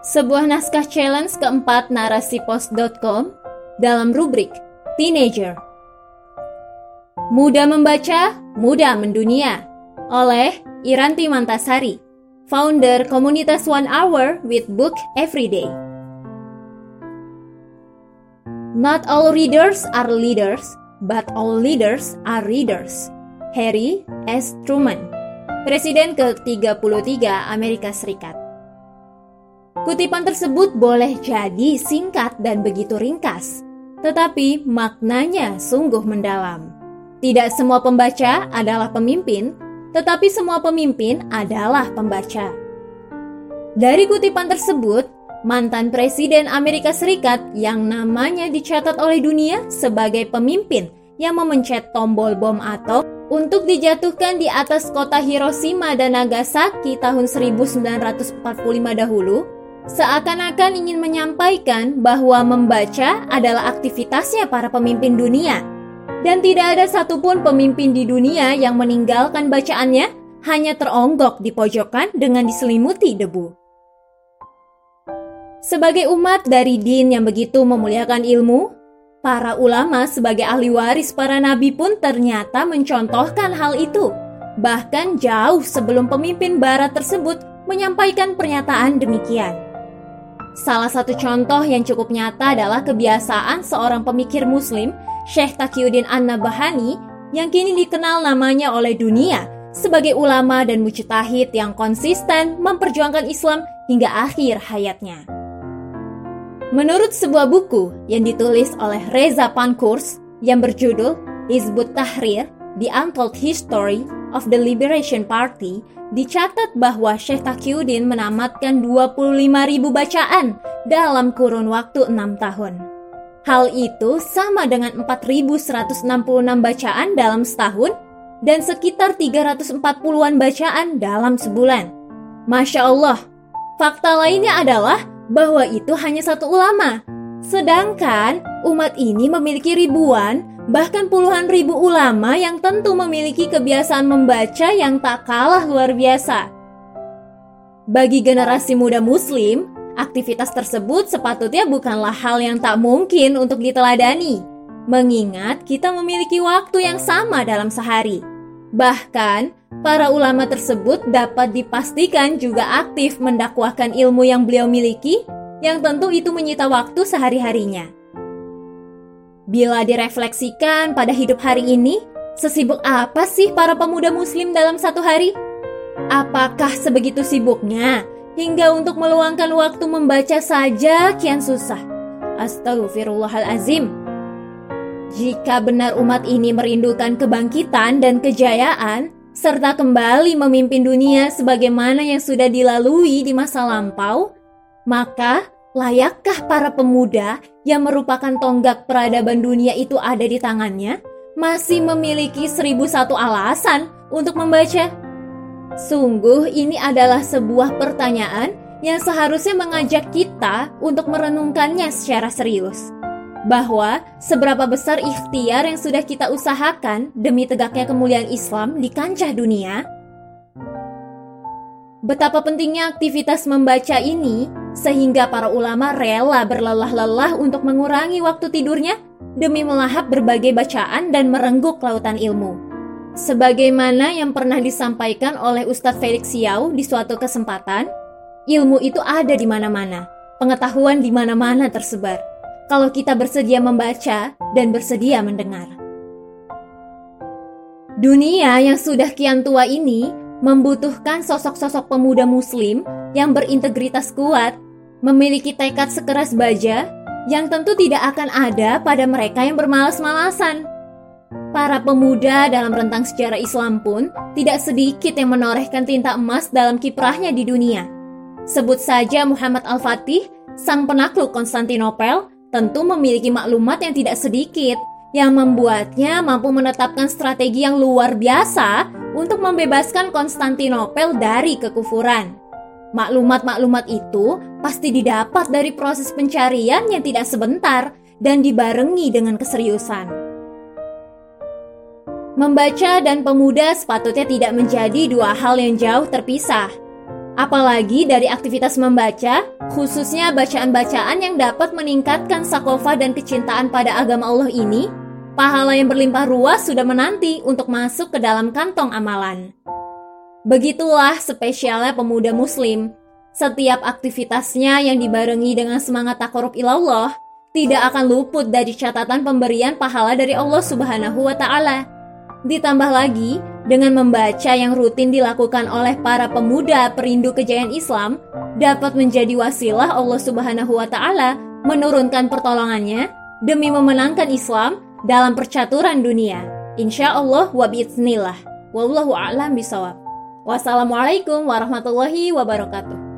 sebuah naskah challenge keempat narasipos.com dalam rubrik Teenager. Mudah membaca, mudah mendunia oleh Iranti Mantasari, founder komunitas One Hour with Book Everyday. Not all readers are leaders, but all leaders are readers. Harry S. Truman, Presiden ke-33 Amerika Serikat. Kutipan tersebut boleh jadi singkat dan begitu ringkas, tetapi maknanya sungguh mendalam. Tidak semua pembaca adalah pemimpin, tetapi semua pemimpin adalah pembaca. Dari kutipan tersebut, mantan Presiden Amerika Serikat yang namanya dicatat oleh dunia sebagai pemimpin yang memencet tombol bom atom untuk dijatuhkan di atas kota Hiroshima dan Nagasaki tahun 1945 dahulu, seakan-akan ingin menyampaikan bahwa membaca adalah aktivitasnya para pemimpin dunia. Dan tidak ada satupun pemimpin di dunia yang meninggalkan bacaannya hanya teronggok di pojokan dengan diselimuti debu. Sebagai umat dari din yang begitu memuliakan ilmu, para ulama sebagai ahli waris para nabi pun ternyata mencontohkan hal itu. Bahkan jauh sebelum pemimpin barat tersebut menyampaikan pernyataan demikian. Salah satu contoh yang cukup nyata adalah kebiasaan seorang pemikir muslim, Syekh Taqiyuddin An-Nabahani, yang kini dikenal namanya oleh dunia sebagai ulama dan mujtahid yang konsisten memperjuangkan Islam hingga akhir hayatnya. Menurut sebuah buku yang ditulis oleh Reza Pankurs yang berjudul Hizbut Tahrir, The Untold History of the Liberation Party, dicatat bahwa Syekh Taqiyuddin menamatkan 25.000 bacaan dalam kurun waktu 6 tahun. Hal itu sama dengan 4.166 bacaan dalam setahun dan sekitar 340-an bacaan dalam sebulan. Masya Allah, fakta lainnya adalah bahwa itu hanya satu ulama. Sedangkan umat ini memiliki ribuan bahkan puluhan ribu ulama yang tentu memiliki kebiasaan membaca yang tak kalah luar biasa. Bagi generasi muda Muslim, aktivitas tersebut sepatutnya bukanlah hal yang tak mungkin untuk diteladani, mengingat kita memiliki waktu yang sama dalam sehari. Bahkan, para ulama tersebut dapat dipastikan juga aktif mendakwahkan ilmu yang beliau miliki, yang tentu itu menyita waktu sehari-harinya. Bila direfleksikan pada hidup hari ini, sesibuk apa sih para pemuda muslim dalam satu hari? Apakah sebegitu sibuknya hingga untuk meluangkan waktu membaca saja kian susah? Astagfirullahalazim. Jika benar umat ini merindukan kebangkitan dan kejayaan, serta kembali memimpin dunia sebagaimana yang sudah dilalui di masa lampau, maka Layakkah para pemuda yang merupakan tonggak peradaban dunia itu ada di tangannya masih memiliki seribu satu alasan untuk membaca? Sungguh ini adalah sebuah pertanyaan yang seharusnya mengajak kita untuk merenungkannya secara serius. Bahwa seberapa besar ikhtiar yang sudah kita usahakan demi tegaknya kemuliaan Islam di kancah dunia, Betapa pentingnya aktivitas membaca ini sehingga para ulama rela berlelah-lelah untuk mengurangi waktu tidurnya demi melahap berbagai bacaan dan merengguk lautan ilmu. Sebagaimana yang pernah disampaikan oleh Ustadz Felix Xiao di suatu kesempatan, ilmu itu ada di mana-mana, pengetahuan di mana-mana tersebar. Kalau kita bersedia membaca dan bersedia mendengar. Dunia yang sudah kian tua ini membutuhkan sosok-sosok pemuda muslim yang berintegritas kuat, memiliki tekad sekeras baja, yang tentu tidak akan ada pada mereka yang bermalas-malasan. Para pemuda dalam rentang sejarah Islam pun tidak sedikit yang menorehkan tinta emas dalam kiprahnya di dunia. Sebut saja Muhammad Al-Fatih, sang penakluk Konstantinopel, tentu memiliki maklumat yang tidak sedikit yang membuatnya mampu menetapkan strategi yang luar biasa untuk membebaskan Konstantinopel dari kekufuran. Maklumat-maklumat itu pasti didapat dari proses pencarian yang tidak sebentar dan dibarengi dengan keseriusan. Membaca dan pemuda sepatutnya tidak menjadi dua hal yang jauh terpisah. Apalagi dari aktivitas membaca, khususnya bacaan-bacaan yang dapat meningkatkan sakofa dan kecintaan pada agama Allah ini, pahala yang berlimpah ruas sudah menanti untuk masuk ke dalam kantong amalan. Begitulah spesialnya pemuda muslim. Setiap aktivitasnya yang dibarengi dengan semangat takorup ilallah, tidak akan luput dari catatan pemberian pahala dari Allah Subhanahu wa taala. Ditambah lagi, dengan membaca yang rutin dilakukan oleh para pemuda perindu kejayaan Islam dapat menjadi wasilah Allah Subhanahu wa taala menurunkan pertolongannya demi memenangkan Islam dalam percaturan dunia. Insya Allah wa biiznillah. Wallahu a'lam bisawab. Wassalamualaikum warahmatullahi wabarakatuh.